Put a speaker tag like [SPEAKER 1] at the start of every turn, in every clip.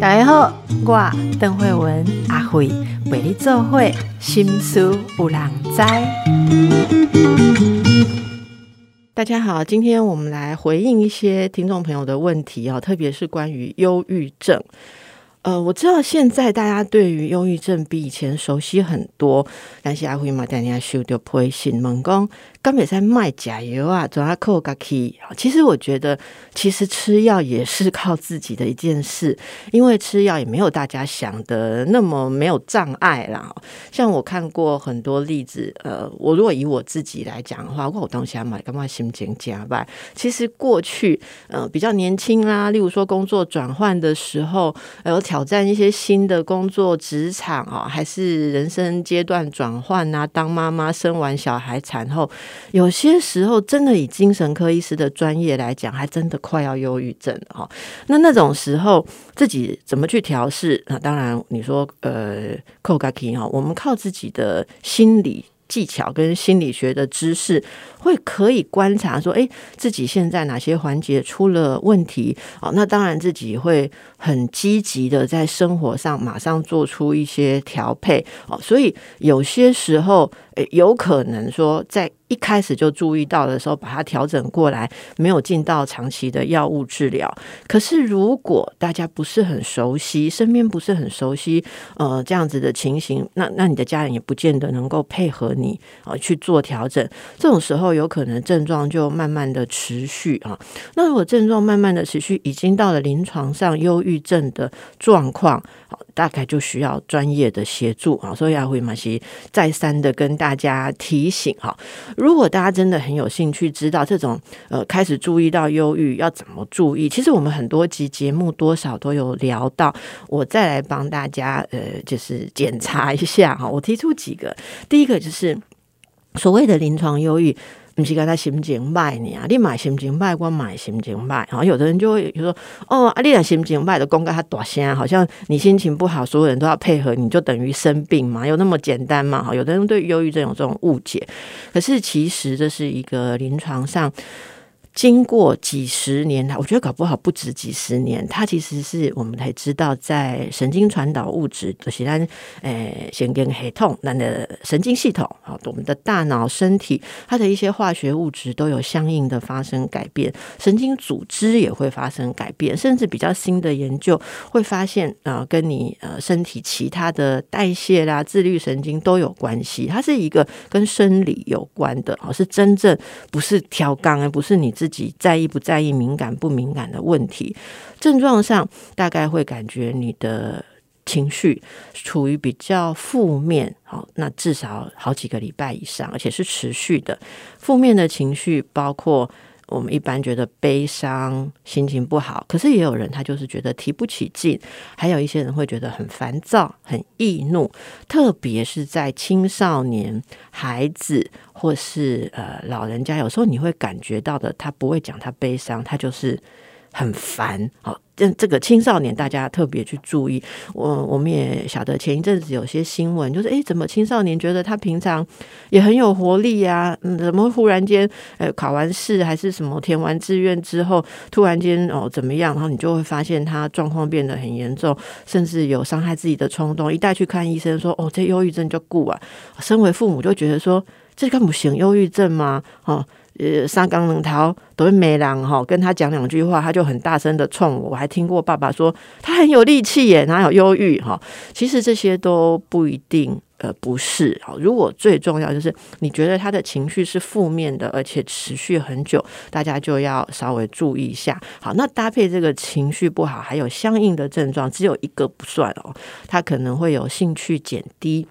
[SPEAKER 1] 大家好，我邓慧文阿慧为你做会心思有人知。大家好，今天我们来回应一些听众朋友的问题哦，特别是关于忧郁症。呃，我知道现在大家对于忧郁症比以前熟悉很多，但是阿辉嘛，等下收到配信问讲，刚才在卖假油啊，总要扣个 key。其实我觉得，其实吃药也是靠自己的一件事，因为吃药也没有大家想的那么没有障碍啦。像我看过很多例子，呃，我如果以我自己来讲的话，我当下买干嘛心情加败？其实过去，呃，比较年轻啦，例如说工作转换的时候，有挑战一些新的工作职场啊，还是人生阶段转换啊，当妈妈生完小孩产后。有些时候，真的以精神科医师的专业来讲，还真的快要忧郁症了哈。那那种时候，自己怎么去调试？那当然，你说呃，扣个 key 哈，我们靠自己的心理技巧跟心理学的知识，会可以观察说，哎，自己现在哪些环节出了问题哦？那当然，自己会很积极的在生活上马上做出一些调配哦。所以有些时候，诶，有可能说在。一开始就注意到的时候，把它调整过来，没有进到长期的药物治疗。可是，如果大家不是很熟悉，身边不是很熟悉，呃，这样子的情形，那那你的家人也不见得能够配合你啊去做调整。这种时候，有可能症状就慢慢的持续啊。那如果症状慢慢的持续，已经到了临床上忧郁症的状况，大概就需要专业的协助啊。所以阿辉马西再三的跟大家提醒哈。如果大家真的很有兴趣知道这种呃开始注意到忧郁要怎么注意，其实我们很多集节目多少都有聊到，我再来帮大家呃就是检查一下哈。我提出几个，第一个就是所谓的临床忧郁。不是跟他心情坏呢？你买心情坏，我买心情坏。然后有的人就会说：“哦，啊，你俩心情坏的公开他大声，好像你心情不好，所有人都要配合，你就等于生病嘛？有那么简单吗？”哈，有的人对忧郁症有这种误解，可是其实这是一个临床上。经过几十年，来我觉得搞不好不止几十年。它其实是我们才知道，在神经传导物质的其他诶神经系统，那的神经系统啊，我们的大脑、身体，它的一些化学物质都有相应的发生改变，神经组织也会发生改变，甚至比较新的研究会发现啊，跟你呃身体其他的代谢啦、自律神经都有关系。它是一个跟生理有关的啊，是真正不是调纲，而不是你。自己在意不在意、敏感不敏感的问题，症状上大概会感觉你的情绪处于比较负面，好，那至少好几个礼拜以上，而且是持续的。负面的情绪包括。我们一般觉得悲伤、心情不好，可是也有人他就是觉得提不起劲，还有一些人会觉得很烦躁、很易怒，特别是在青少年、孩子或是呃老人家，有时候你会感觉到的，他不会讲他悲伤，他就是很烦，好。这这个青少年，大家特别去注意。我我们也晓得，前一阵子有些新闻，就是哎，怎么青少年觉得他平常也很有活力呀？嗯，怎么忽然间，呃，考完试还是什么填完志愿之后，突然间哦怎么样？然后你就会发现他状况变得很严重，甚至有伤害自己的冲动。一带去看医生，说哦，这忧郁症就顾啊。身为父母就觉得说，这根本行忧郁症吗？哦。呃，三缸冷逃都是没人哈，跟他讲两句话，他就很大声的冲我。我还听过爸爸说他很有力气耶，哪有忧郁哈？其实这些都不一定，呃，不是啊。如果最重要就是你觉得他的情绪是负面的，而且持续很久，大家就要稍微注意一下。好，那搭配这个情绪不好，还有相应的症状，只有一个不算哦，他可能会有兴趣减低。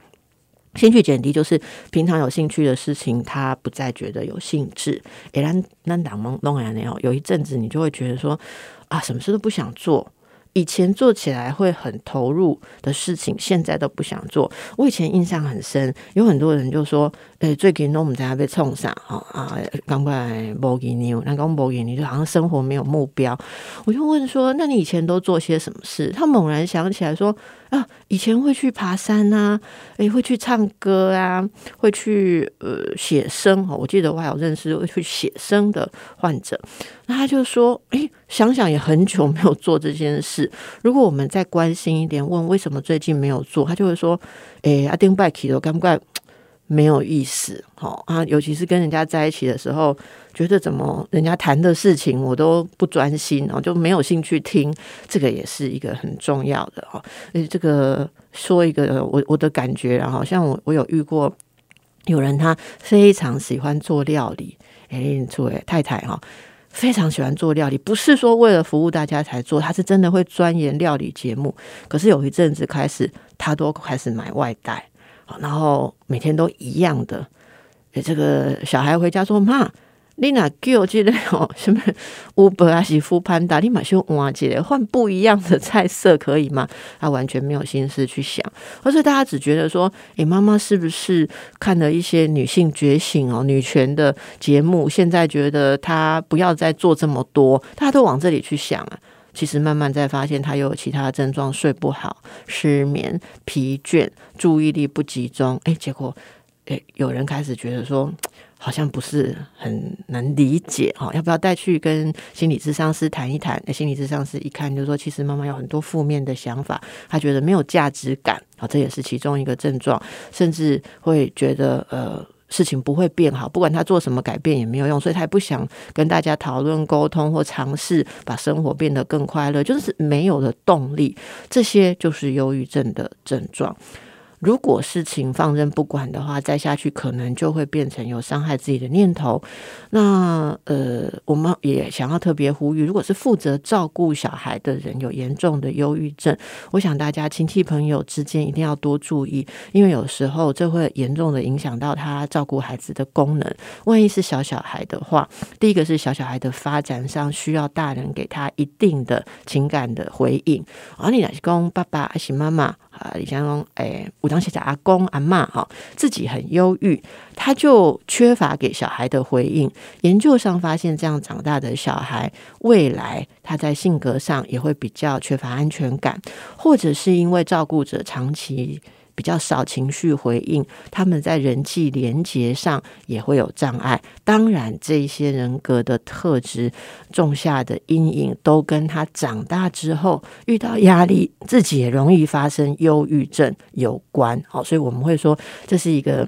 [SPEAKER 1] 兴趣减低就是平常有兴趣的事情，他不再觉得有兴致。诶，那那党蒙弄完了，有一阵子你就会觉得说啊，什么事都不想做。以前做起来会很投入的事情，现在都不想做。我以前印象很深，有很多人就说：“诶，最近我们在被冲上啊啊，赶快不给你，那刚不给你，就好像生活没有目标。”我就问说：“那你以前都做些什么事？”他猛然想起来说。啊，以前会去爬山啊，诶，会去唱歌啊，会去呃写生哦。我记得我还有认识会去写生的患者，那他就说，诶，想想也很久没有做这件事。如果我们再关心一点，问为什么最近没有做，他就会说：“哎，阿丁拜奇都干不干？”没有意思，好啊，尤其是跟人家在一起的时候，觉得怎么人家谈的事情我都不专心，然后就没有兴趣听，这个也是一个很重要的哈。且这个说一个我我的感觉，然后像我我有遇过有人他非常喜欢做料理，哎，作为太太哈，非常喜欢做料理，不是说为了服务大家才做，他是真的会钻研料理节目。可是有一阵子开始，他都开始买外带。然后每天都一样的，这个小孩回家说：“妈，你哪给我记得哦？什么 Uber 啊，媳妇潘达，立马就哇姐换不一样的菜色可以吗？”他完全没有心思去想，而且大家只觉得说：“诶，妈妈是不是看了一些女性觉醒哦、女权的节目？现在觉得她不要再做这么多，大家都往这里去想啊。”其实慢慢在发现，他又有其他症状，睡不好、失眠、疲倦、注意力不集中。哎，结果，哎，有人开始觉得说，好像不是很能理解哈，要不要带去跟心理咨商师谈一谈？心理咨商师一看就说，其实妈妈有很多负面的想法，她觉得没有价值感啊，这也是其中一个症状，甚至会觉得呃。事情不会变好，不管他做什么改变也没有用，所以他也不想跟大家讨论、沟通或尝试把生活变得更快乐，就是没有了动力。这些就是忧郁症的症状。如果事情放任不管的话，再下去可能就会变成有伤害自己的念头。那呃，我们也想要特别呼吁，如果是负责照顾小孩的人有严重的忧郁症，我想大家亲戚朋友之间一定要多注意，因为有时候这会严重的影响到他照顾孩子的功能。万一是小小孩的话，第一个是小小孩的发展上需要大人给他一定的情感的回应。而你是公爸爸还是妈妈？啊，你像讲，诶，我当时在阿公阿妈哈，自己很忧郁，他就缺乏给小孩的回应。研究上发现，这样长大的小孩，未来他在性格上也会比较缺乏安全感，或者是因为照顾者长期。比较少情绪回应，他们在人际连接上也会有障碍。当然，这些人格的特质种下的阴影，都跟他长大之后遇到压力，自己也容易发生忧郁症有关。好，所以我们会说这是一个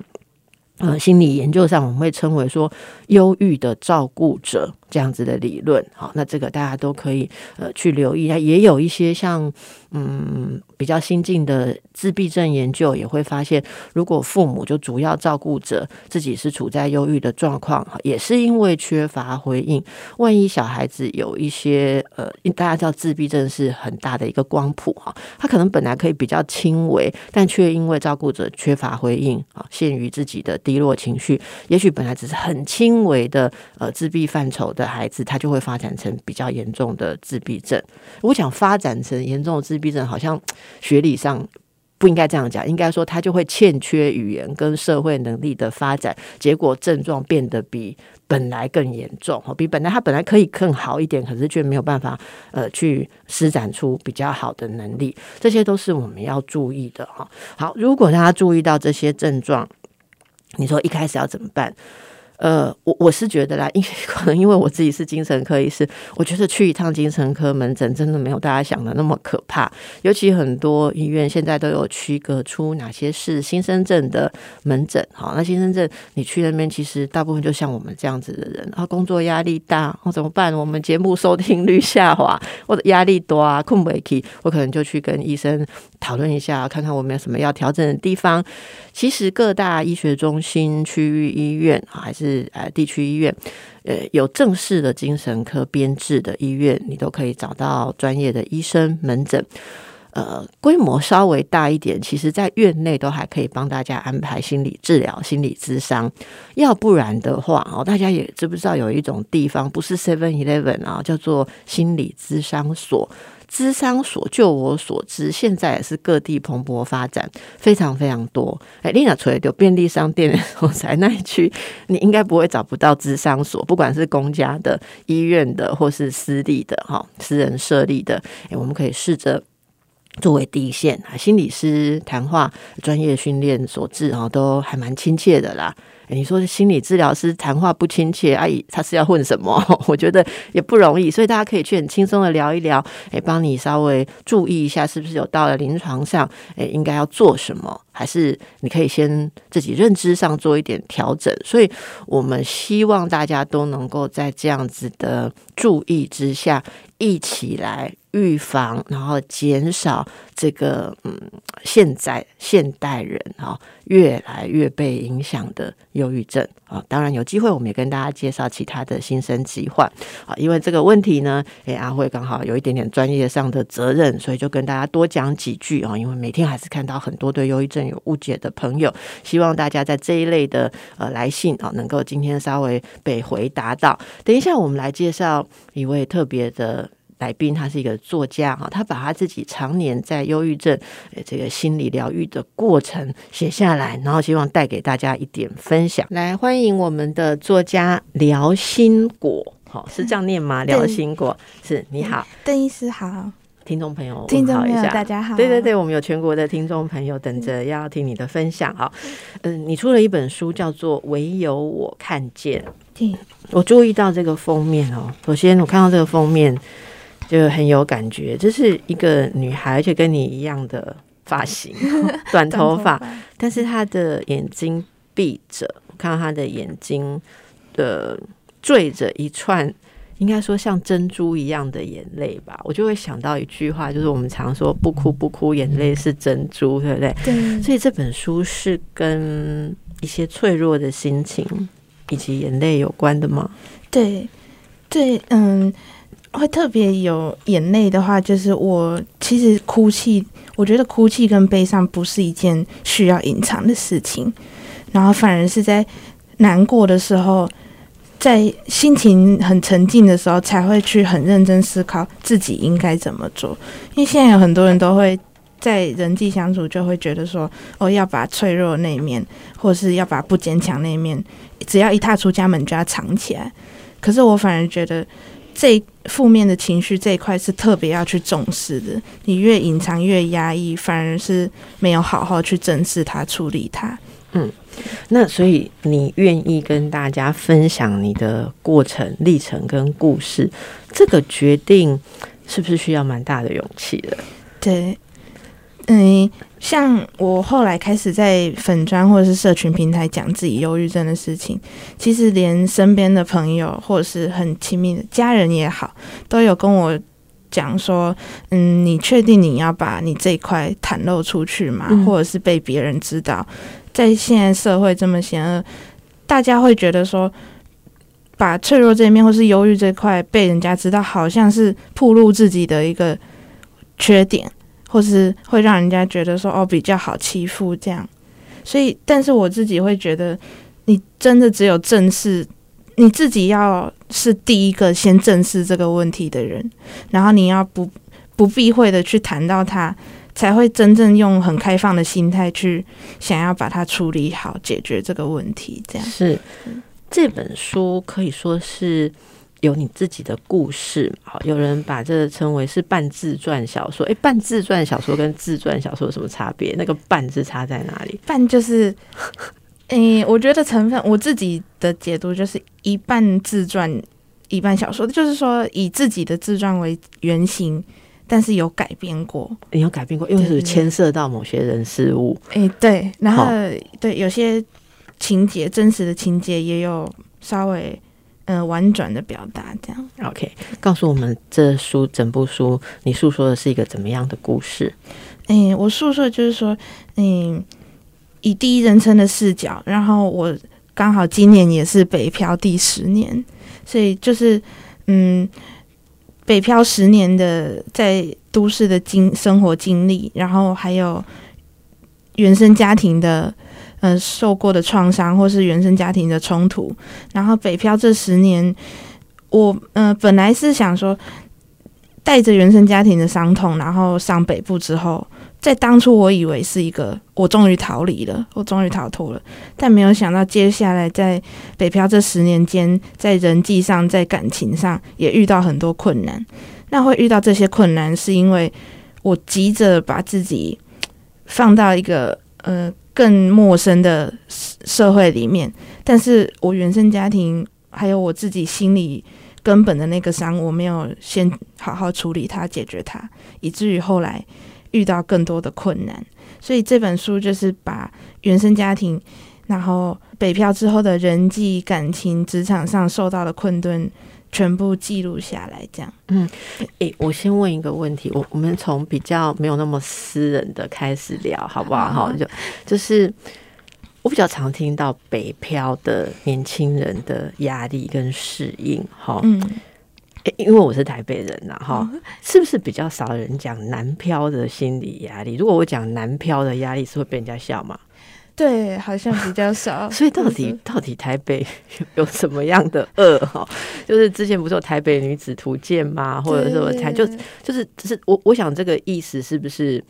[SPEAKER 1] 呃心理研究上，我们会称为说忧郁的照顾者这样子的理论。好，那这个大家都可以呃去留意。也有一些像嗯。比较新进的自闭症研究也会发现，如果父母就主要照顾者自己是处在忧郁的状况，也是因为缺乏回应。万一小孩子有一些呃，大家知道自闭症是很大的一个光谱哈，他可能本来可以比较轻微，但却因为照顾者缺乏回应啊，陷于自己的低落情绪。也许本来只是很轻微的呃自闭范畴的孩子，他就会发展成比较严重的自闭症。我想发展成严重的自闭症，好像。学理上不应该这样讲，应该说他就会欠缺语言跟社会能力的发展，结果症状变得比本来更严重，比本来他本来可以更好一点，可是却没有办法呃去施展出比较好的能力，这些都是我们要注意的哈。好，如果大家注意到这些症状，你说一开始要怎么办？呃，我我是觉得啦，因为 可能因为我自己是精神科医师，我觉得去一趟精神科门诊真的没有大家想的那么可怕。尤其很多医院现在都有区隔出哪些是新生症的门诊。好，那新生症你去那边，其实大部分就像我们这样子的人，然后工作压力大，哦怎么办？我们节目收听率下滑，或者压力多啊，困不起，我可能就去跟医生讨论一下，看看我们有什么要调整的地方。其实各大医学中心、区域医院啊还是是呃，地区医院，呃，有正式的精神科编制的医院，你都可以找到专业的医生门诊。呃，规模稍微大一点，其实在院内都还可以帮大家安排心理治疗、心理咨商。要不然的话，哦，大家也知不知道有一种地方不是 Seven Eleven 啊，叫做心理咨商所。资商所，就我所知，现在也是各地蓬勃发展，非常非常多。哎，丽娜除了有便利商店所在那一区，你应该不会找不到资商所，不管是公家的、医院的，或是私立的，哈，私人设立的。哎，我们可以试着。作为第一线啊，心理师谈话专业训练所致啊，都还蛮亲切的啦。你说心理治疗师谈话不亲切，阿姨他是要混什么？我觉得也不容易，所以大家可以去很轻松的聊一聊，哎，帮你稍微注意一下，是不是有到了临床上，哎，应该要做什么？还是你可以先自己认知上做一点调整。所以我们希望大家都能够在这样子的注意之下，一起来。预防，然后减少这个嗯，现在现代人啊越来越被影响的忧郁症啊。当然有机会，我们也跟大家介绍其他的新生疾患啊。因为这个问题呢，哎，阿慧刚好有一点点专业上的责任，所以就跟大家多讲几句啊。因为每天还是看到很多对忧郁症有误解的朋友，希望大家在这一类的呃来信啊，能够今天稍微被回答到。等一下，我们来介绍一位特别的。来宾他是一个作家哈，他把他自己常年在忧郁症这个心理疗愈的过程写下来，然后希望带给大家一点分享。来欢迎我们的作家辽心果，好 是这样念吗？辽心果是你好，
[SPEAKER 2] 邓医师好，
[SPEAKER 1] 听众朋友
[SPEAKER 2] 听众朋友大家好，
[SPEAKER 1] 对对对，我们有全国的听众朋友等着要听你的分享哈。嗯，你出了一本书叫做《唯有我看见》，
[SPEAKER 2] 对
[SPEAKER 1] 我注意到这个封面哦，首先我看到这个封面。就很有感觉，这是一个女孩，而且跟你一样的发型，短头发，但是她的眼睛闭着，看到她的眼睛的缀着一串，应该说像珍珠一样的眼泪吧，我就会想到一句话，就是我们常说“不哭不哭，眼泪是珍珠”，对不对？
[SPEAKER 2] 对。
[SPEAKER 1] 所以这本书是跟一些脆弱的心情以及眼泪有关的吗？
[SPEAKER 2] 对，对，嗯。会特别有眼泪的话，就是我其实哭泣，我觉得哭泣跟悲伤不是一件需要隐藏的事情，然后反而是在难过的时候，在心情很沉静的时候，才会去很认真思考自己应该怎么做。因为现在有很多人都会在人际相处，就会觉得说，哦，要把脆弱那一面，或是要把不坚强那一面，只要一踏出家门就要藏起来。可是我反而觉得。这负面的情绪这一块是特别要去重视的，你越隐藏越压抑，反而是没有好好去正视它、处理它。
[SPEAKER 1] 嗯，那所以你愿意跟大家分享你的过程历程跟故事，这个决定是不是需要蛮大的勇气的？
[SPEAKER 2] 对。嗯，像我后来开始在粉砖或者是社群平台讲自己忧郁症的事情，其实连身边的朋友或者是很亲密的家人也好，都有跟我讲说：“嗯，你确定你要把你这一块袒露出去吗？或者是被别人知道？在现在社会这么险恶，大家会觉得说，把脆弱这一面或是忧郁这块被人家知道，好像是暴露自己的一个缺点。”或是会让人家觉得说哦比较好欺负这样，所以但是我自己会觉得，你真的只有正视你自己，要是第一个先正视这个问题的人，然后你要不不避讳的去谈到他，才会真正用很开放的心态去想要把它处理好，解决这个问题。这样
[SPEAKER 1] 是这本书可以说是。有你自己的故事，好，有人把这个称为是半自传小说。哎，半自传小说跟自传小说有什么差别？那个半是差在哪里？
[SPEAKER 2] 半就是，诶，我觉得成分，我自己的解读就是一半自传，一半小说，就是说以自己的自传为原型，但是有改编过，
[SPEAKER 1] 有改编过，因为是牵涉到某些人事物。
[SPEAKER 2] 哎，对，然后对有些情节，真实的情节也有稍微。嗯，婉转的表达这样。
[SPEAKER 1] OK，告诉我们这书整部书，你诉说的是一个怎么样的故事？
[SPEAKER 2] 嗯，我诉说就是说，嗯，以第一人称的视角，然后我刚好今年也是北漂第十年，所以就是嗯，北漂十年的在都市的经生活经历，然后还有原生家庭的。呃，受过的创伤，或是原生家庭的冲突，然后北漂这十年，我嗯本来是想说，带着原生家庭的伤痛，然后上北部之后，在当初我以为是一个我终于逃离了，我终于逃脱了，但没有想到接下来在北漂这十年间，在人际上，在感情上也遇到很多困难。那会遇到这些困难，是因为我急着把自己放到一个呃更陌生的社会里面，但是我原生家庭还有我自己心里根本的那个伤，我没有先好好处理它、解决它，以至于后来遇到更多的困难。所以这本书就是把原生家庭，然后北漂之后的人际感情、职场上受到的困顿。全部记录下来，这样。
[SPEAKER 1] 嗯，诶，我先问一个问题，我我们从比较没有那么私人的开始聊，好不好？哈，就就是我比较常听到北漂的年轻人的压力跟适应，哈，嗯，因为我是台北人呐，哈，是不是比较少人讲南漂的心理压力？如果我讲南漂的压力，是会被人家笑吗？
[SPEAKER 2] 对，好像比较少。
[SPEAKER 1] 所以到底到底台北 有什么样的恶哈？就是之前不是有台北女子图鉴吗？或者什么台就就是只是我我想这个意思是不是？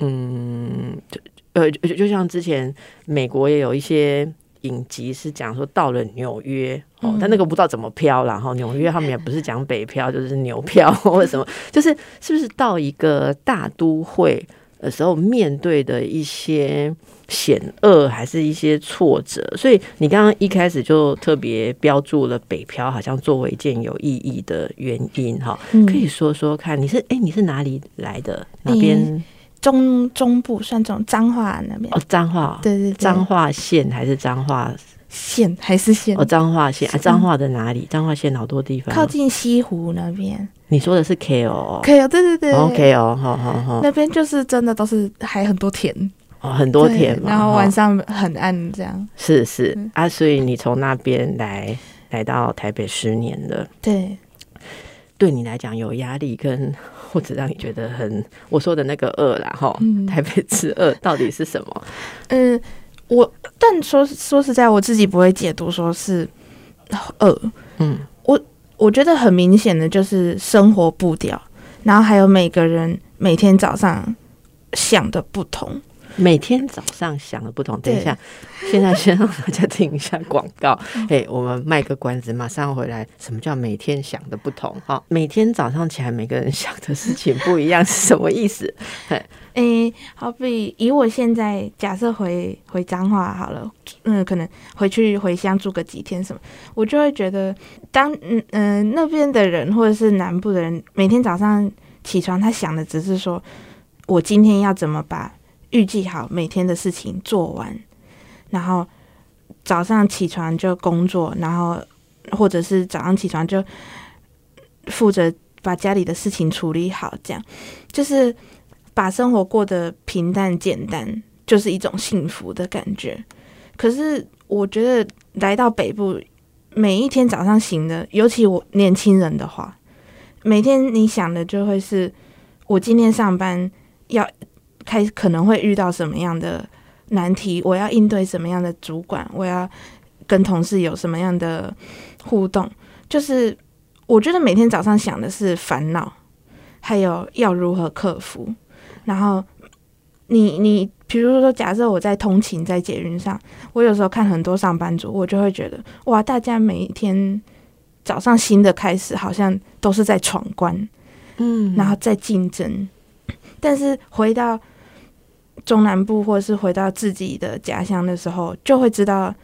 [SPEAKER 1] 嗯，就呃就就像之前美国也有一些影集是讲说到了纽约哦，但那个不知道怎么飘，然后纽约他们也不是讲北漂，就是牛漂或者什么，就是是不是到一个大都会？的时候面对的一些险恶，还是一些挫折，所以你刚刚一开始就特别标注了北漂，好像作为一件有意义的原因哈，可以说说看，你是哎你是哪里来的？哪边
[SPEAKER 2] 中中部算这种彰化那边。
[SPEAKER 1] 哦，彰化
[SPEAKER 2] 对对，
[SPEAKER 1] 彰化县还是彰化
[SPEAKER 2] 县还是县
[SPEAKER 1] 哦，彰化县啊，彰化的哪里？彰化县好多地方，
[SPEAKER 2] 靠近西湖那边。
[SPEAKER 1] 你说的是 K O
[SPEAKER 2] K O 对对对。
[SPEAKER 1] O K O 好好好，
[SPEAKER 2] 那边就是真的都是还很多田。
[SPEAKER 1] 哦，很多田，
[SPEAKER 2] 然后晚上很暗这样。
[SPEAKER 1] 是是啊，所以你从那边来来到台北十年了，
[SPEAKER 2] 对，
[SPEAKER 1] 对你来讲有压力跟或者让你觉得很我说的那个饿啦哈，台北之饿到底是什么？
[SPEAKER 2] 嗯，我但说说实在，我自己不会解读说是饿，嗯。我我觉得很明显的就是生活步调，然后还有每个人每天早上想的不同。
[SPEAKER 1] 每天早上想的不同。等一下，现在先让大家听一下广告。哎，我们卖个关子，马上回来。什么叫每天想的不同？哈，每天早上起来，每个人想的事情不一样，是什么意思？
[SPEAKER 2] 诶，好比以我现在假设回回彰化好了，嗯，可能回去回乡住个几天什么，我就会觉得，当嗯嗯那边的人或者是南部的人，每天早上起床，他想的只是说，我今天要怎么把预计好每天的事情做完，然后早上起床就工作，然后或者是早上起床就负责把家里的事情处理好，这样就是。把生活过得平淡简单，就是一种幸福的感觉。可是我觉得来到北部，每一天早上醒的，尤其我年轻人的话，每天你想的就会是：我今天上班要开，可能会遇到什么样的难题？我要应对什么样的主管？我要跟同事有什么样的互动？就是我觉得每天早上想的是烦恼，还有要如何克服。然后，你你，比如说，假设我在通勤在捷运上，我有时候看很多上班族，我就会觉得，哇，大家每一天早上新的开始，好像都是在闯关，嗯，然后在竞争。但是回到中南部，或者是回到自己的家乡的时候，就会知道，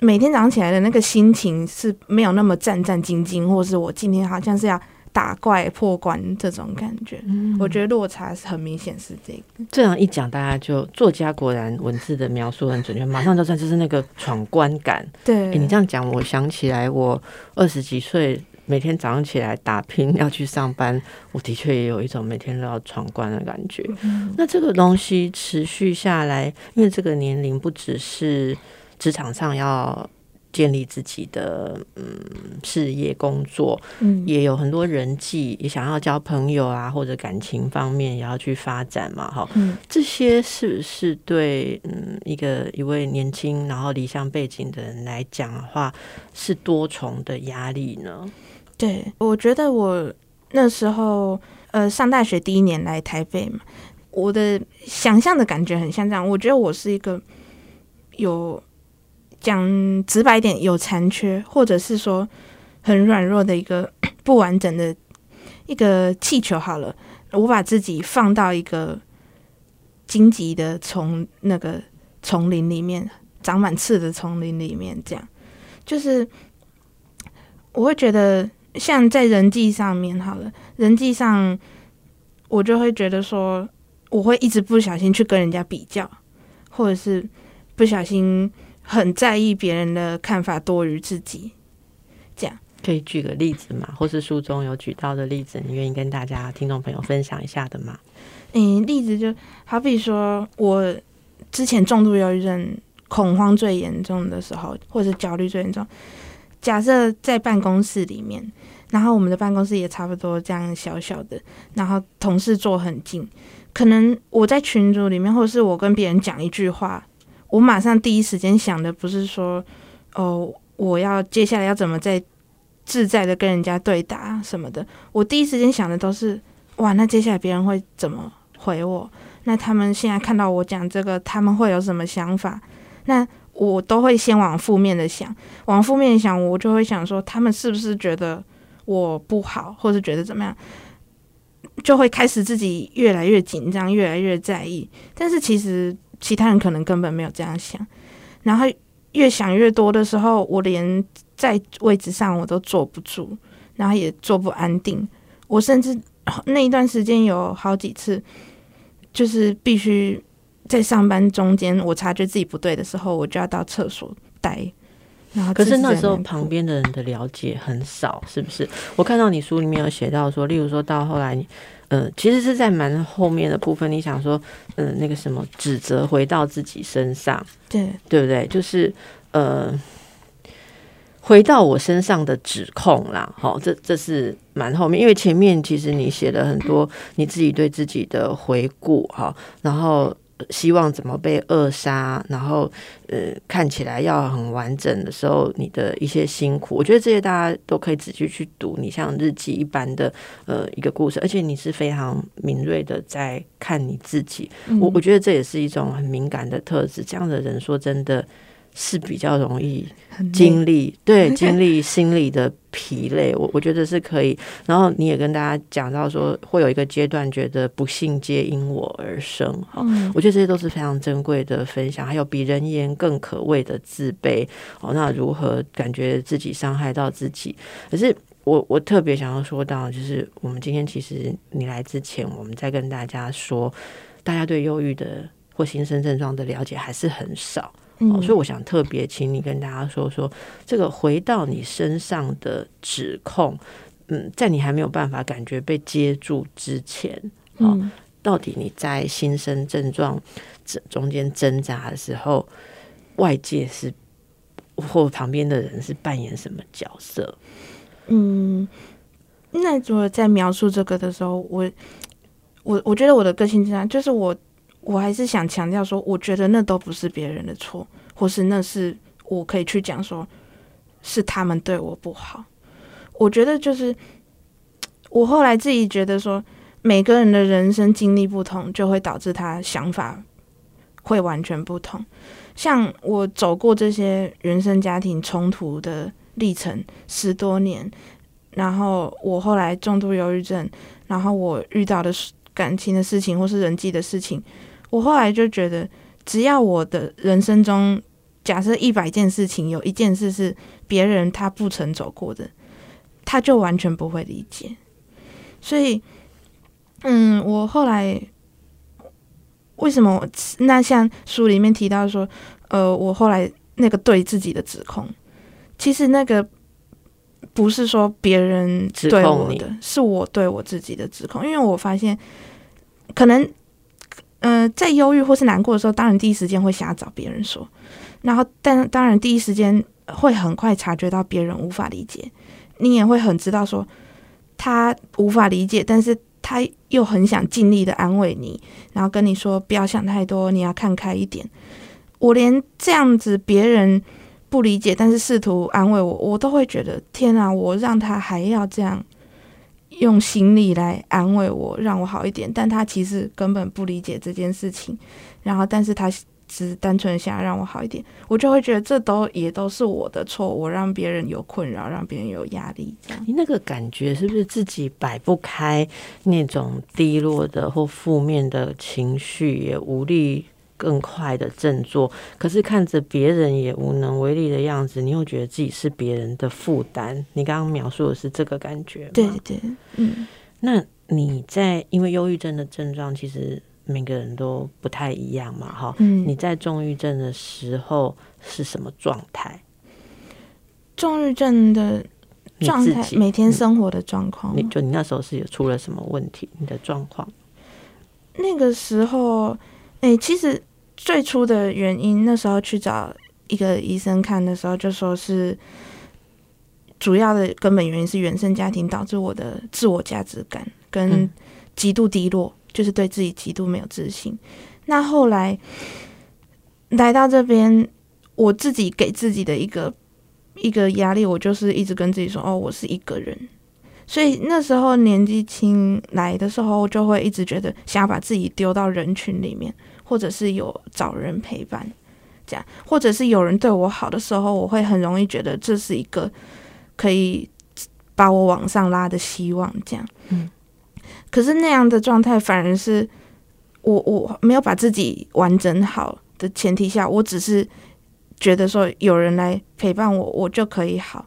[SPEAKER 2] 每天早上起来的那个心情是没有那么战战兢兢，或是我今天好像是要。打怪破关这种感觉，我觉得落差是很明显，是这个。
[SPEAKER 1] 这样一讲，大家就作家果然文字的描述很准确，马上就算就是那个闯关感。
[SPEAKER 2] 对，
[SPEAKER 1] 你这样讲，我想起来，我二十几岁每天早上起来打拼要去上班，我的确也有一种每天都要闯关的感觉。那这个东西持续下来，因为这个年龄不只是职场上要。建立自己的嗯事业工作，嗯，也有很多人际，也想要交朋友啊，或者感情方面也要去发展嘛，哈，嗯，这些是不是对嗯一个一位年轻然后离乡背景的人来讲的话，是多重的压力呢？
[SPEAKER 2] 对，我觉得我那时候呃上大学第一年来台北嘛，我的想象的感觉很像这样，我觉得我是一个有。讲直白点，有残缺，或者是说很软弱的一个不完整的一个气球。好了，我把自己放到一个荆棘的丛那个丛林里面，长满刺的丛林里面，这样就是我会觉得，像在人际上面好了，人际上我就会觉得说，我会一直不小心去跟人家比较，或者是不小心很在意别人的看法多于自己，这样。
[SPEAKER 1] 可以举个例子吗？或是书中有举到的例子，你愿意跟大家听众朋友分享一下的吗？
[SPEAKER 2] 嗯，例子就好比说，我之前重度忧郁症、恐慌最严重的时候，或者是焦虑最严重。假设在办公室里面，然后我们的办公室也差不多这样小小的，然后同事坐很近，可能我在群组里面，或是我跟别人讲一句话，我马上第一时间想的不是说，哦，我要接下来要怎么在。自在的跟人家对答什么的，我第一时间想的都是哇，那接下来别人会怎么回我？那他们现在看到我讲这个，他们会有什么想法？那我都会先往负面的想，往负面想，我就会想说，他们是不是觉得我不好，或是觉得怎么样？就会开始自己越来越紧张，越来越在意。但是其实其他人可能根本没有这样想，然后越想越多的时候，我连。在位置上我都坐不住，然后也坐不安定。我甚至那一段时间有好几次，就是必须在上班中间，我察觉自己不对的时候，我就要到厕所待。然后，
[SPEAKER 1] 可是那时候旁边的人的了解很少，是不是？我看到你书里面有写到说，例如说到后来，你呃，其实是在蛮后面的部分，你想说，嗯，那个什么指责回到自己身上，
[SPEAKER 2] 对
[SPEAKER 1] 对不对？就是呃。回到我身上的指控啦，好，这这是蛮后面，因为前面其实你写了很多你自己对自己的回顾哈，然后希望怎么被扼杀，然后呃看起来要很完整的时候，你的一些辛苦，我觉得这些大家都可以仔细去读，你像日记一般的呃一个故事，而且你是非常敏锐的在看你自己，我我觉得这也是一种很敏感的特质，这样的人说真的。是比较容易经历对 经历心理的疲累，我我觉得是可以。然后你也跟大家讲到说，会有一个阶段觉得不幸皆因我而生，哈，我觉得这些都是非常珍贵的分享。还有比人言更可畏的自卑，哦，那如何感觉自己伤害到自己？可是我我特别想要说到，就是我们今天其实你来之前，我们在跟大家说，大家对忧郁的或新生症状的了解还是很少。哦，所以我想特别请你跟大家说说这个回到你身上的指控，嗯，在你还没有办法感觉被接住之前，嗯，到底你在新生症状中中间挣扎的时候，外界是或旁边的人是扮演什么角色？
[SPEAKER 2] 嗯，那如果在描述这个的时候，我我我觉得我的个性这样，就是我。我还是想强调说，我觉得那都不是别人的错，或是那是我可以去讲说，是他们对我不好。我觉得就是我后来自己觉得说，每个人的人生经历不同，就会导致他想法会完全不同。像我走过这些原生家庭冲突的历程十多年，然后我后来重度忧郁症，然后我遇到的感情的事情或是人际的事情。我后来就觉得，只要我的人生中，假设一百件事情，有一件事是别人他不曾走过的，他就完全不会理解。所以，嗯，我后来为什么那像书里面提到说，呃，我后来那个对自己的指控，其实那个不是说别人对我的，是我对我自己的指控，因为我发现可能。嗯，在忧郁或是难过的时候，当然第一时间会想要找别人说，然后但当然第一时间会很快察觉到别人无法理解，你也会很知道说他无法理解，但是他又很想尽力的安慰你，然后跟你说不要想太多，你要看开一点。我连这样子别人不理解，但是试图安慰我，我都会觉得天啊，我让他还要这样。用心力来安慰我，让我好一点，但他其实根本不理解这件事情。然后，但是他只单纯想要让我好一点，我就会觉得这都也都是我的错，我让别人有困扰，让别人有压力，这样。
[SPEAKER 1] 你那个感觉是不是自己摆不开那种低落的或负面的情绪，也无力更快的振作？可是看着别人也无能为力的样子，你又觉得自己是别人的负担。你刚刚描述的是这个感觉吗？
[SPEAKER 2] 对对，嗯。
[SPEAKER 1] 那你在因为忧郁症的症状，其实。每个人都不太一样嘛，哈。嗯，你在重郁症的时候是什么状态？
[SPEAKER 2] 重郁症的状态，每天生活的状况。
[SPEAKER 1] 你就你那时候是有出了什么问题？你的状况？
[SPEAKER 2] 那个时候，哎，其实最初的原因，那时候去找一个医生看的时候，就说是主要的根本原因是原生家庭导致我的自我价值感跟极度低落。就是对自己极度没有自信。那后来来到这边，我自己给自己的一个一个压力，我就是一直跟自己说：“哦，我是一个人。”所以那时候年纪轻来的时候，就会一直觉得想要把自己丢到人群里面，或者是有找人陪伴，这样，或者是有人对我好的时候，我会很容易觉得这是一个可以把我往上拉的希望，这样，嗯。可是那样的状态，反而是我我没有把自己完整好的前提下，我只是觉得说有人来陪伴我，我就可以好。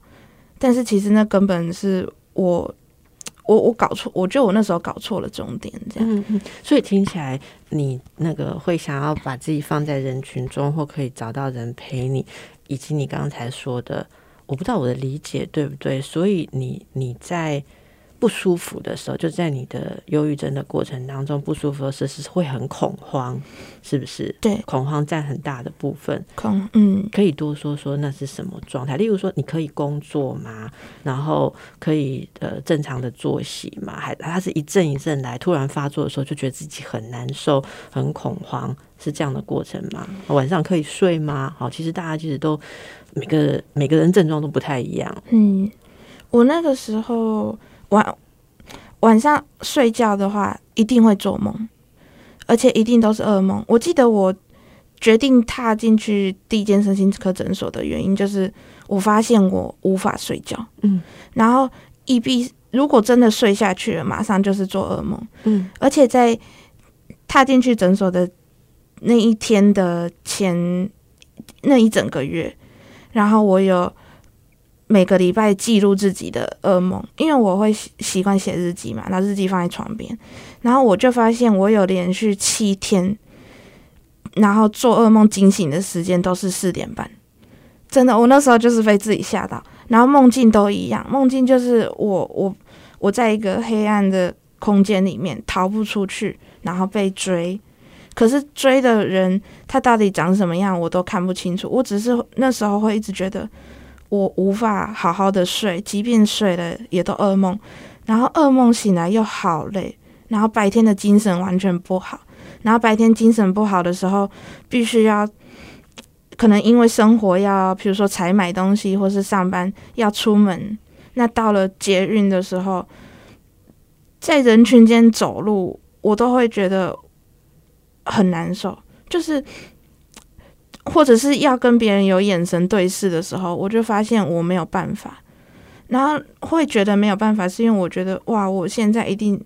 [SPEAKER 2] 但是其实那根本是我我我搞错，我觉得我那时候搞错了重点，这样。
[SPEAKER 1] 所以听起来，你那个会想要把自己放在人群中，或可以找到人陪你，以及你刚才说的，我不知道我的理解对不对。所以你你在。不舒服的时候，就在你的忧郁症的过程当中，不舒服的时候是会很恐慌，是不是？
[SPEAKER 2] 对，
[SPEAKER 1] 恐慌占很大的部分。
[SPEAKER 2] 恐，嗯，
[SPEAKER 1] 可以多说说那是什么状态？例如说，你可以工作吗？然后可以呃正常的作息吗？还它是一阵一阵来，突然发作的时候，就觉得自己很难受、很恐慌，是这样的过程吗？晚上可以睡吗？好，其实大家其实都每个每个人症状都不太一样。
[SPEAKER 2] 嗯，我那个时候。晚晚上睡觉的话，一定会做梦，而且一定都是噩梦。我记得我决定踏进去第一间身心科诊所的原因，就是我发现我无法睡觉。嗯，然后一闭，如果真的睡下去了，马上就是做噩梦。嗯，而且在踏进去诊所的那一天的前那一整个月，然后我有。每个礼拜记录自己的噩梦，因为我会习惯写日记嘛，拿日记放在床边，然后我就发现我有连续七天，然后做噩梦惊醒的时间都是四点半，真的，我那时候就是被自己吓到，然后梦境都一样，梦境就是我我我在一个黑暗的空间里面逃不出去，然后被追，可是追的人他到底长什么样我都看不清楚，我只是那时候会一直觉得。我无法好好的睡，即便睡了也都噩梦，然后噩梦醒来又好累，然后白天的精神完全不好，然后白天精神不好的时候，必须要可能因为生活要，比如说采买东西或是上班要出门，那到了捷运的时候，在人群间走路，我都会觉得很难受，就是。或者是要跟别人有眼神对视的时候，我就发现我没有办法，然后会觉得没有办法，是因为我觉得哇，我现在一定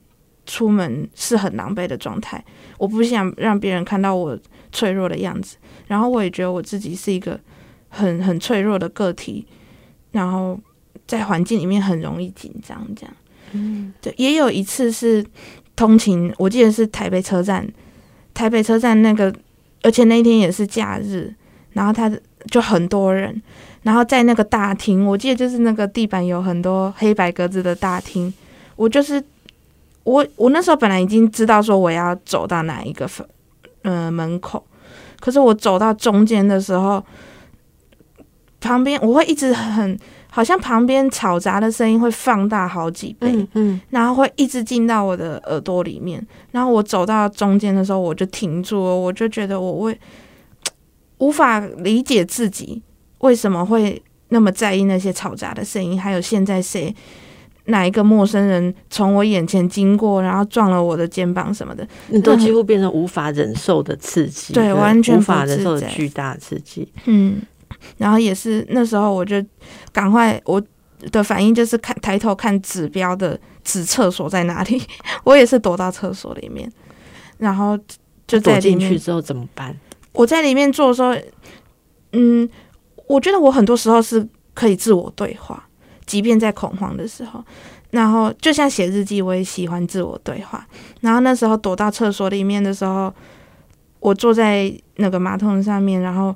[SPEAKER 2] 出门是很狼狈的状态，我不想让别人看到我脆弱的样子，然后我也觉得我自己是一个很很脆弱的个体，然后在环境里面很容易紧张，这样，嗯，对，也有一次是通勤，我记得是台北车站，台北车站那个。而且那天也是假日，然后他就很多人，然后在那个大厅，我记得就是那个地板有很多黑白格子的大厅，我就是我我那时候本来已经知道说我要走到哪一个分呃门口，可是我走到中间的时候，旁边我会一直很。好像旁边吵杂的声音会放大好几倍，嗯，然后会一直进到我的耳朵里面。然后我走到中间的时候，我就停住了，我就觉得我会 无法理解自己为什么会那么在意那些吵杂的声音，还有现在谁哪一个陌生人从我眼前经过，然后撞了我的肩膀什么的，
[SPEAKER 1] 你都几乎变成无法忍受的刺激，
[SPEAKER 2] 对，完全
[SPEAKER 1] 无法忍受的巨大刺激。
[SPEAKER 2] 嗯，然后也是那时候，我就赶快我的反应就是看抬头看指标的指厕所在哪里，我也是躲到厕所里面，然后就
[SPEAKER 1] 躲进去之后怎么办？
[SPEAKER 2] 我在里面做的时候，嗯，我觉得我很多时候是可以自我对话。即便在恐慌的时候，然后就像写日记，我也喜欢自我对话。然后那时候躲到厕所里面的时候，我坐在那个马桶上面，然后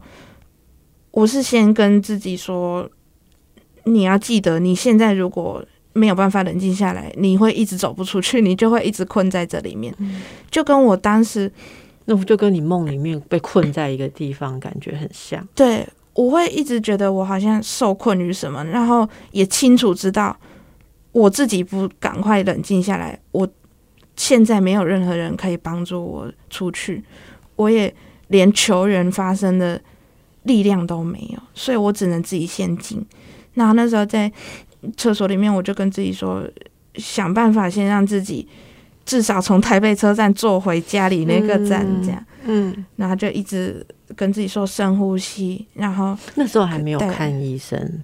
[SPEAKER 2] 我是先跟自己说：“你要记得，你现在如果没有办法冷静下来，你会一直走不出去，你就会一直困在这里面。”就跟我当时，
[SPEAKER 1] 那不就跟你梦里面被困在一个地方感觉很像。
[SPEAKER 2] 对。我会一直觉得我好像受困于什么，然后也清楚知道我自己不赶快冷静下来，我现在没有任何人可以帮助我出去，我也连求人发生的力量都没有，所以我只能自己先进。那那时候在厕所里面，我就跟自己说，想办法先让自己至少从台北车站坐回家里那个站，这样，嗯，然后就一直。跟自己说深呼吸，然后
[SPEAKER 1] 那时候还没有看医生，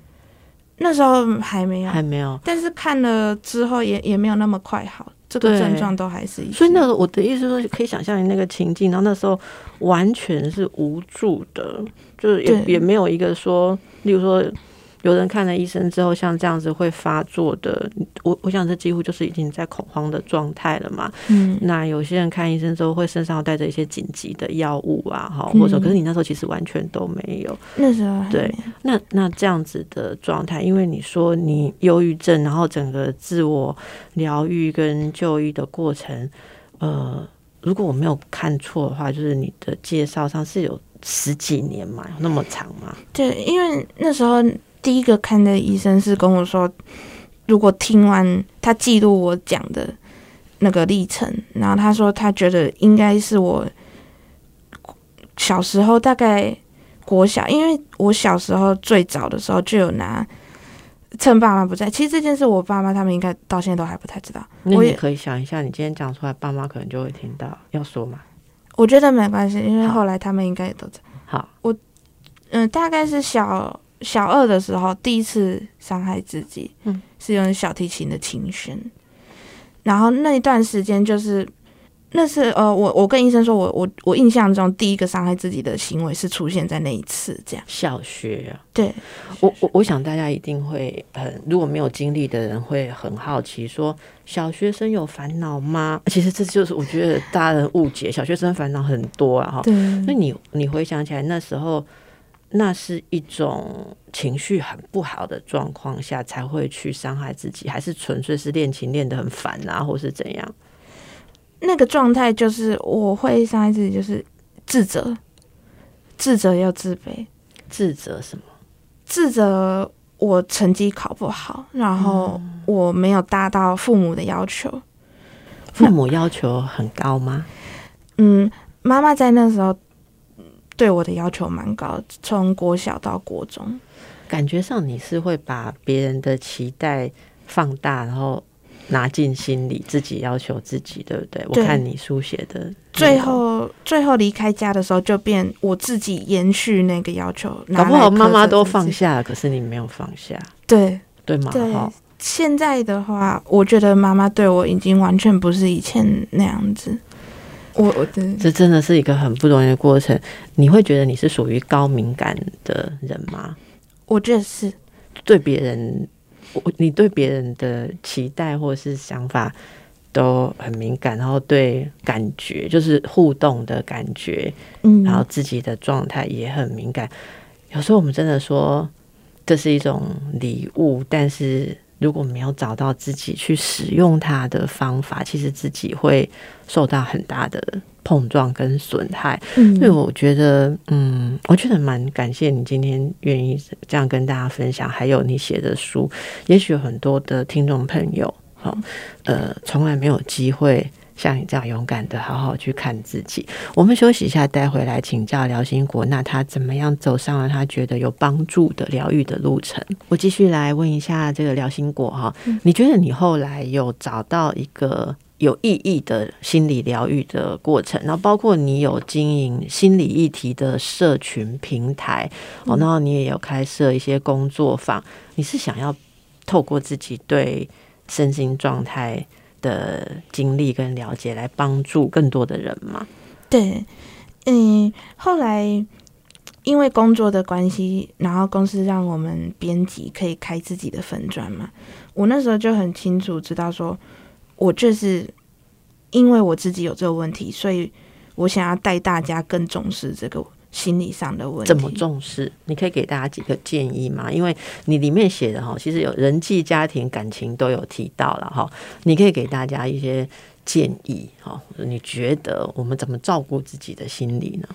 [SPEAKER 2] 那时候还没有，
[SPEAKER 1] 还没有。
[SPEAKER 2] 但是看了之后也也没有那么快好，这个症状都还是一。
[SPEAKER 1] 所以那个我的意思说，可以想象你那个情境，然后那时候完全是无助的，就是也也没有一个说，例如说。有人看了医生之后，像这样子会发作的，我我想这几乎就是已经在恐慌的状态了嘛。嗯，那有些人看医生之后会身上带着一些紧急的药物啊，哈，或者可是你那时候其实完全都没有。
[SPEAKER 2] 那时候
[SPEAKER 1] 对，那那这样子的状态，因为你说你忧郁症，然后整个自我疗愈跟就医的过程，呃，如果我没有看错的话，就是你的介绍上是有十几年嘛，那么长吗？
[SPEAKER 2] 对，因为那时候。第一个看的医生是跟我说，如果听完他记录我讲的那个历程，然后他说他觉得应该是我小时候大概国小，因为我小时候最早的时候就有拿趁爸妈不在，其实这件事我爸妈他们应该到现在都还不太知道。
[SPEAKER 1] 那你可以想一下，你今天讲出来，爸妈可能就会听到，要说吗？
[SPEAKER 2] 我觉得没关系，因为后来他们应该也都在。
[SPEAKER 1] 好，
[SPEAKER 2] 我嗯，大概是小。小二的时候，第一次伤害自己，嗯，是用小提琴的琴弦。然后那一段时间，就是那是呃，我我跟医生说，我我我印象中第一个伤害自己的行为是出现在那一次，这样。
[SPEAKER 1] 小学啊，
[SPEAKER 2] 对，
[SPEAKER 1] 我我我想大家一定会很，如果没有经历的人会很好奇，说小学生有烦恼吗？其实这就是我觉得大人误解，小学生烦恼很多啊，哈。
[SPEAKER 2] 对。
[SPEAKER 1] 那你你回想起来那时候。那是一种情绪很不好的状况下才会去伤害自己，还是纯粹是练琴练得很烦啊，或是怎样？
[SPEAKER 2] 那个状态就是我会伤害自己，就是自责，自责又自卑，
[SPEAKER 1] 自责什么？
[SPEAKER 2] 自责我成绩考不好，然后我没有达到父母的要求。
[SPEAKER 1] 父母要求很高吗？
[SPEAKER 2] 嗯，妈妈在那时候。对我的要求蛮高，从国小到国中，
[SPEAKER 1] 感觉上你是会把别人的期待放大，然后拿进心里，自己要求自己，对不对？我看你书写的，
[SPEAKER 2] 最后最后离开家的时候，就变我自己延续那个要求，
[SPEAKER 1] 搞不好妈妈都放下了，可是你没有放下，
[SPEAKER 2] 对
[SPEAKER 1] 对吗？
[SPEAKER 2] 对，现在的话，我觉得妈妈对我已经完全不是以前那样子。我我
[SPEAKER 1] 这真的是一个很不容易的过程。你会觉得你是属于高敏感的人吗？
[SPEAKER 2] 我觉得是。
[SPEAKER 1] 对别人，我你对别人的期待或者是想法都很敏感，然后对感觉就是互动的感觉，嗯，然后自己的状态也很敏感。有时候我们真的说这是一种礼物，但是。如果没有找到自己去使用它的方法，其实自己会受到很大的碰撞跟损害。所以我觉得，嗯，我觉得蛮感谢你今天愿意这样跟大家分享，还有你写的书，也许很多的听众朋友，好，呃，从来没有机会像你这样勇敢的好好去看自己。我们休息一下，待会来请教辽新国，那他怎么样走上了他觉得有帮助的疗愈的路程？我继续来问一下这个辽新国哈，你觉得你后来有找到一个有意义的心理疗愈的过程？然后包括你有经营心理议题的社群平台哦，然后你也有开设一些工作坊，你是想要透过自己对身心状态？的经历跟了解，来帮助更多的人吗？
[SPEAKER 2] 对，嗯，后来因为工作的关系，然后公司让我们编辑可以开自己的粉砖嘛。我那时候就很清楚知道，说我就是因为我自己有这个问题，所以我想要带大家更重视这个。心理上的问题
[SPEAKER 1] 怎么重视？你可以给大家几个建议吗？因为你里面写的哈，其实有人际、家庭、感情都有提到了哈。你可以给大家一些建议哈。你觉得我们怎么照顾自己的心理呢？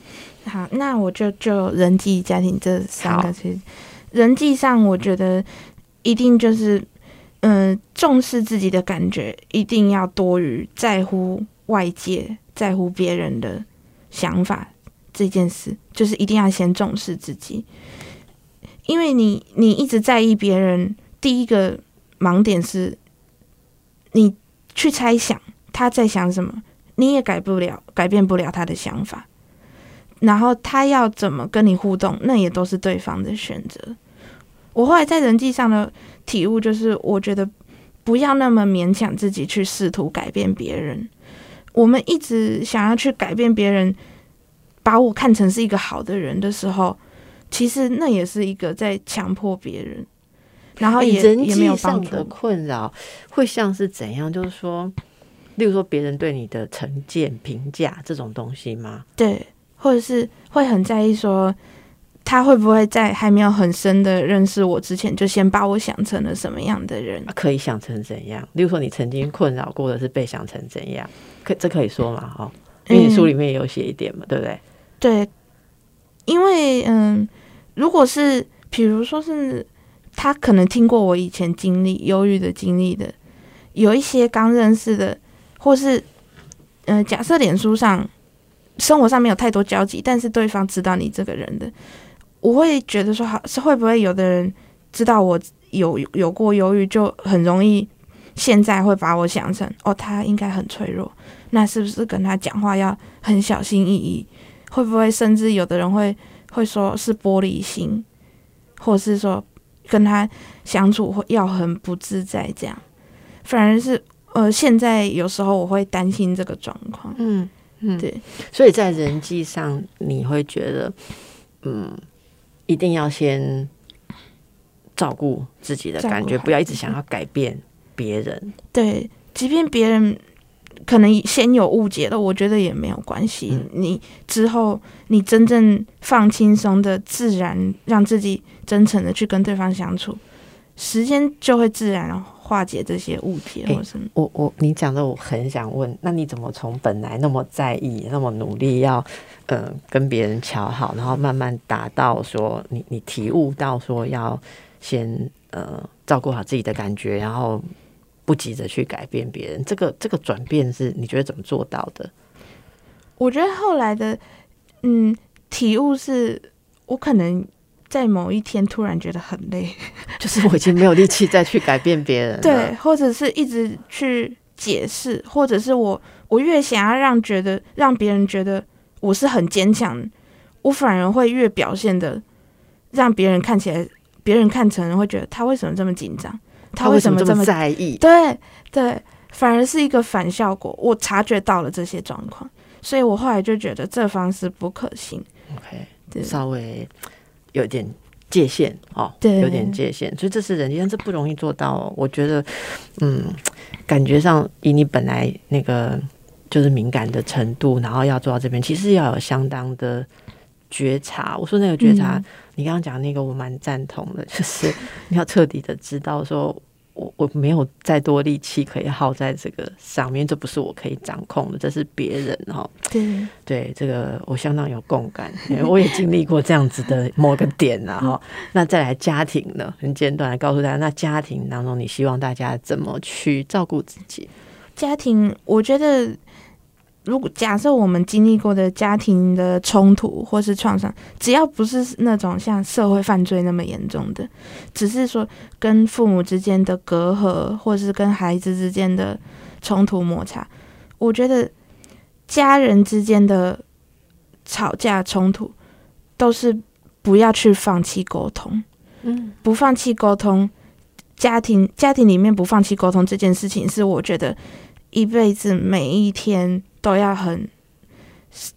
[SPEAKER 2] 好，那我就就人际、家庭这三个其实人际上，我觉得一定就是嗯，重视自己的感觉，一定要多于在乎外界、在乎别人的想法。这件事就是一定要先重视自己，因为你你一直在意别人，第一个盲点是，你去猜想他在想什么，你也改不了，改变不了他的想法，然后他要怎么跟你互动，那也都是对方的选择。我后来在人际上的体悟就是，我觉得不要那么勉强自己去试图改变别人，我们一直想要去改变别人。把我看成是一个好的人的时候，其实那也是一个在强迫别人，然后也也没有帮助。
[SPEAKER 1] 的困扰会像是怎样？就是说，例如说别人对你的成见、评价这种东西吗？
[SPEAKER 2] 对，或者是会很在意说，他会不会在还没有很深的认识我之前，就先把我想成了什么样的人？
[SPEAKER 1] 可以想成怎样？例如说，你曾经困扰过的是被想成怎样？可这可以说嘛？哈，因为你书里面也有写一点嘛，对不对？
[SPEAKER 2] 对，因为嗯，如果是比如说是他可能听过我以前经历忧郁的经历的，有一些刚认识的，或是嗯，假设脸书上生活上没有太多交集，但是对方知道你这个人的，我会觉得说，好是会不会有的人知道我有有过忧郁，就很容易现在会把我想成哦，他应该很脆弱，那是不是跟他讲话要很小心翼翼？会不会甚至有的人会会说是玻璃心，或是说跟他相处会要很不自在这样，反而是呃现在有时候我会担心这个状况，嗯嗯。对，
[SPEAKER 1] 所以在人际上你会觉得嗯一定要先照顾自己的感觉，不要一直想要改变别人，
[SPEAKER 2] 对，即便别人。可能先有误解了，我觉得也没有关系。你之后你真正放轻松的，自然让自己真诚的去跟对方相处，时间就会自然化解这些误解或什么。
[SPEAKER 1] 我我你讲的我很想问，那你怎么从本来那么在意、那么努力要呃跟别人瞧好，然后慢慢达到说你你体悟到说要先呃照顾好自己的感觉，然后。不急着去改变别人，这个这个转变是你觉得怎么做到的？
[SPEAKER 2] 我觉得后来的嗯体悟是，我可能在某一天突然觉得很累，
[SPEAKER 1] 就是我已经没有力气再去改变别人，
[SPEAKER 2] 对，或者是一直去解释，或者是我我越想要让觉得让别人觉得我是很坚强，我反而会越表现的让别人看起来，别人看成会觉得他为什么这么紧张。
[SPEAKER 1] 他为什么这么在意？
[SPEAKER 2] 对对，反而是一个反效果。我察觉到了这些状况，所以我后来就觉得这方式不可行。
[SPEAKER 1] OK，稍微有点界限哦，
[SPEAKER 2] 对，
[SPEAKER 1] 有点界限。所以这是人，但这不容易做到。哦我觉得，嗯，感觉上以你本来那个就是敏感的程度，然后要做到这边，其实要有相当的觉察。我说那个觉察。你刚刚讲那个，我蛮赞同的，就是你要彻底的知道，说我我没有再多力气可以耗在这个上面，这不是我可以掌控的，这是别人哈。
[SPEAKER 2] 对
[SPEAKER 1] 对，这个我相当有共感，因为我也经历过这样子的某个点呐哈。那再来家庭呢，很简短的告诉大家，那家庭当中，你希望大家怎么去照顾自己？
[SPEAKER 2] 家庭，我觉得如果假设我们经历过的家庭的冲突或是创伤，只要不是那种像社会犯罪那么严重的，只是说跟父母之间的隔阂，或是跟孩子之间的冲突摩擦，我觉得家人之间的吵架冲突都是不要去放弃沟通，
[SPEAKER 1] 嗯，
[SPEAKER 2] 不放弃沟通，家庭家庭里面不放弃沟通这件事情，是我觉得一辈子每一天。都要很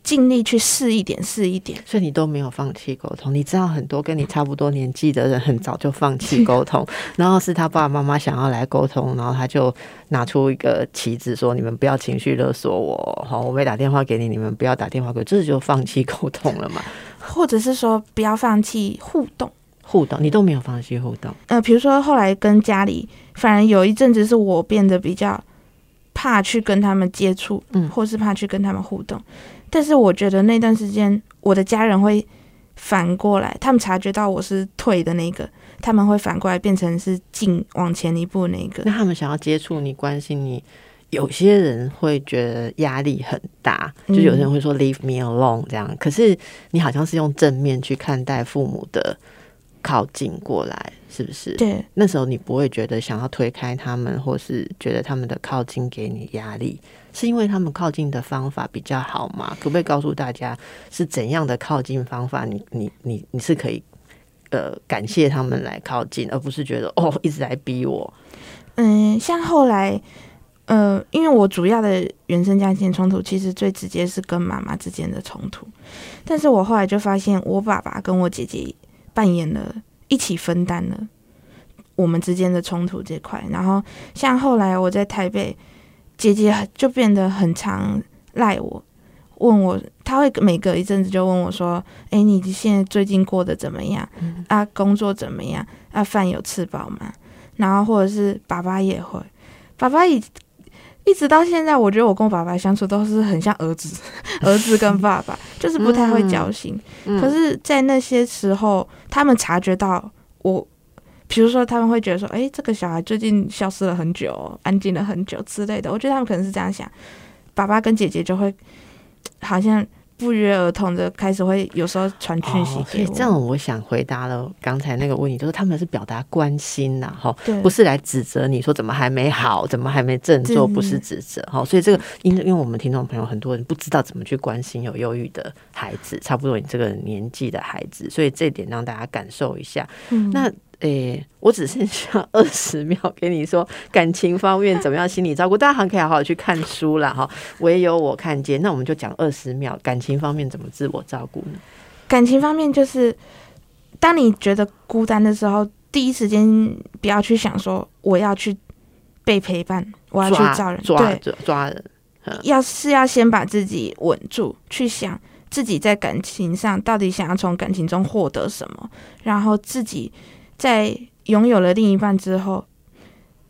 [SPEAKER 2] 尽力去试一点，试一点。
[SPEAKER 1] 所以你都没有放弃沟通。你知道很多跟你差不多年纪的人，很早就放弃沟通，然后是他爸爸妈妈想要来沟通，然后他就拿出一个旗子说：“你们不要情绪勒索我，好，我没打电话给你，你们不要打电话给我。”这就放弃沟通了嘛？
[SPEAKER 2] 或者是说不要放弃互动？
[SPEAKER 1] 互动你都没有放弃互动？
[SPEAKER 2] 呃，比如说后来跟家里，反而有一阵子是我变得比较。怕去跟他们接触，嗯，或是怕去跟他们互动，但是我觉得那段时间，我的家人会反过来，他们察觉到我是退的那个，他们会反过来变成是进往前一步那个。
[SPEAKER 1] 那他们想要接触你、关心你，有些人会觉得压力很大，就有些人会说 “leave me alone” 这样。可是你好像是用正面去看待父母的。靠近过来，是不是？
[SPEAKER 2] 对，
[SPEAKER 1] 那时候你不会觉得想要推开他们，或是觉得他们的靠近给你压力，是因为他们靠近的方法比较好吗？可不可以告诉大家是怎样的靠近方法？你你你你是可以呃感谢他们来靠近，而不是觉得哦一直来逼我。
[SPEAKER 2] 嗯，像后来呃，因为我主要的原生家庭冲突其实最直接是跟妈妈之间的冲突，但是我后来就发现我爸爸跟我姐姐。扮演了一起分担了我们之间的冲突这块，然后像后来我在台北，姐姐就变得很常赖我，问我，她会每隔一阵子就问我说：“哎，你现在最近过得怎么样？啊，工作怎么样？啊，饭有吃饱吗？”然后或者是爸爸也会，爸爸已。一直到现在，我觉得我跟我爸爸相处都是很像儿子，儿子跟爸爸，就是不太会交心。可是，在那些时候，他们察觉到我，比如说他们会觉得说：“哎，这个小孩最近消失了很久，安静了很久之类的。”我觉得他们可能是这样想，爸爸跟姐姐就会好像。不约而同的开始会有时候传讯息给
[SPEAKER 1] 我，这样我想回答了刚才那个问题，就是他们是表达关心呐，哈，不是来指责你说怎么还没好，怎么还没振作，不是指责哈。所以这个因因为我们听众朋友很多人不知道怎么去关心有忧郁的孩子，差不多你这个年纪的孩子，所以这点让大家感受一下。嗯那。诶，我只剩下 二十秒给你说感情方面怎么样，心理照顾，大家还可以好好去看书啦哈。唯有我看见，那我们就讲二十秒感情方面怎么自我照顾呢？
[SPEAKER 2] 感情方面就是，当你觉得孤单的时候，第一时间不要去想说我要去被陪伴，我要去找人，
[SPEAKER 1] 抓抓人，
[SPEAKER 2] 要是要先把自己稳住，去想自己在感情上到底想要从感情中获得什么，然后自己。在拥有了另一半之后，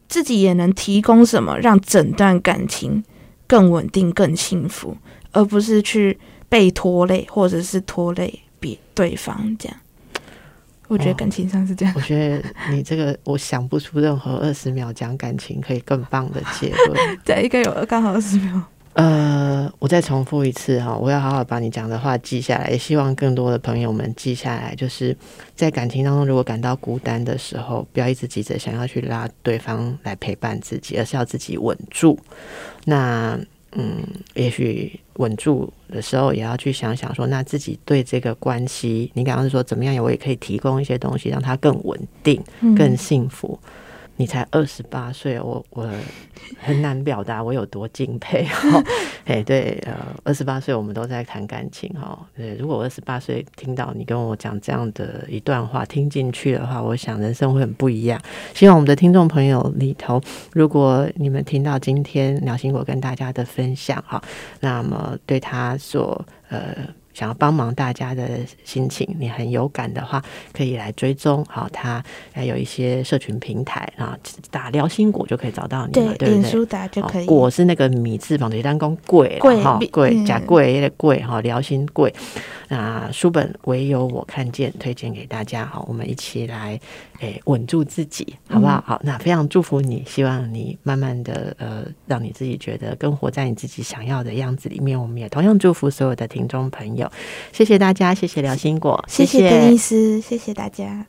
[SPEAKER 2] 自己也能提供什么，让整段感情更稳定、更幸福，而不是去被拖累，或者是拖累别对方。这样，我觉得感情上是这样。
[SPEAKER 1] 我觉得你这个，我想不出任何二十秒讲感情可以更棒的结论。
[SPEAKER 2] 对，应该有刚好二十秒。
[SPEAKER 1] 呃，我再重复一次哈，我要好好把你讲的话记下来，也希望更多的朋友们记下来。就是在感情当中，如果感到孤单的时候，不要一直急着想要去拉对方来陪伴自己，而是要自己稳住。那嗯，也许稳住的时候，也要去想想说，那自己对这个关系，你刚刚是说怎么样，我也可以提供一些东西，让它更稳定、更幸福。你才二十八岁，我我很难表达我有多敬佩哈。哎，对，呃，二十八岁我们都在谈感情哈。对，如果二十八岁听到你跟我讲这样的一段话，听进去的话，我想人生会很不一样。希望我们的听众朋友里头，如果你们听到今天鸟心果跟大家的分享哈，那么对他所呃。想要帮忙大家的心情，你很有感的话，可以来追踪。好，他还有一些社群平台啊，打聊心果就可以找到你，对
[SPEAKER 2] 对？脸书打就可以。
[SPEAKER 1] 果是那个米字旁的单工贵哈贵假贵的贵哈聊心贵。那书本唯有我看见，推荐给大家。好，我们一起来诶稳住自己，好不好？好，那非常祝福你，希望你慢慢的呃，让你自己觉得更活在你自己想要的样子里面。我们也同样祝福所有的听众朋友，谢谢大家，谢谢良心果，
[SPEAKER 2] 谢谢邓医师，谢谢大家。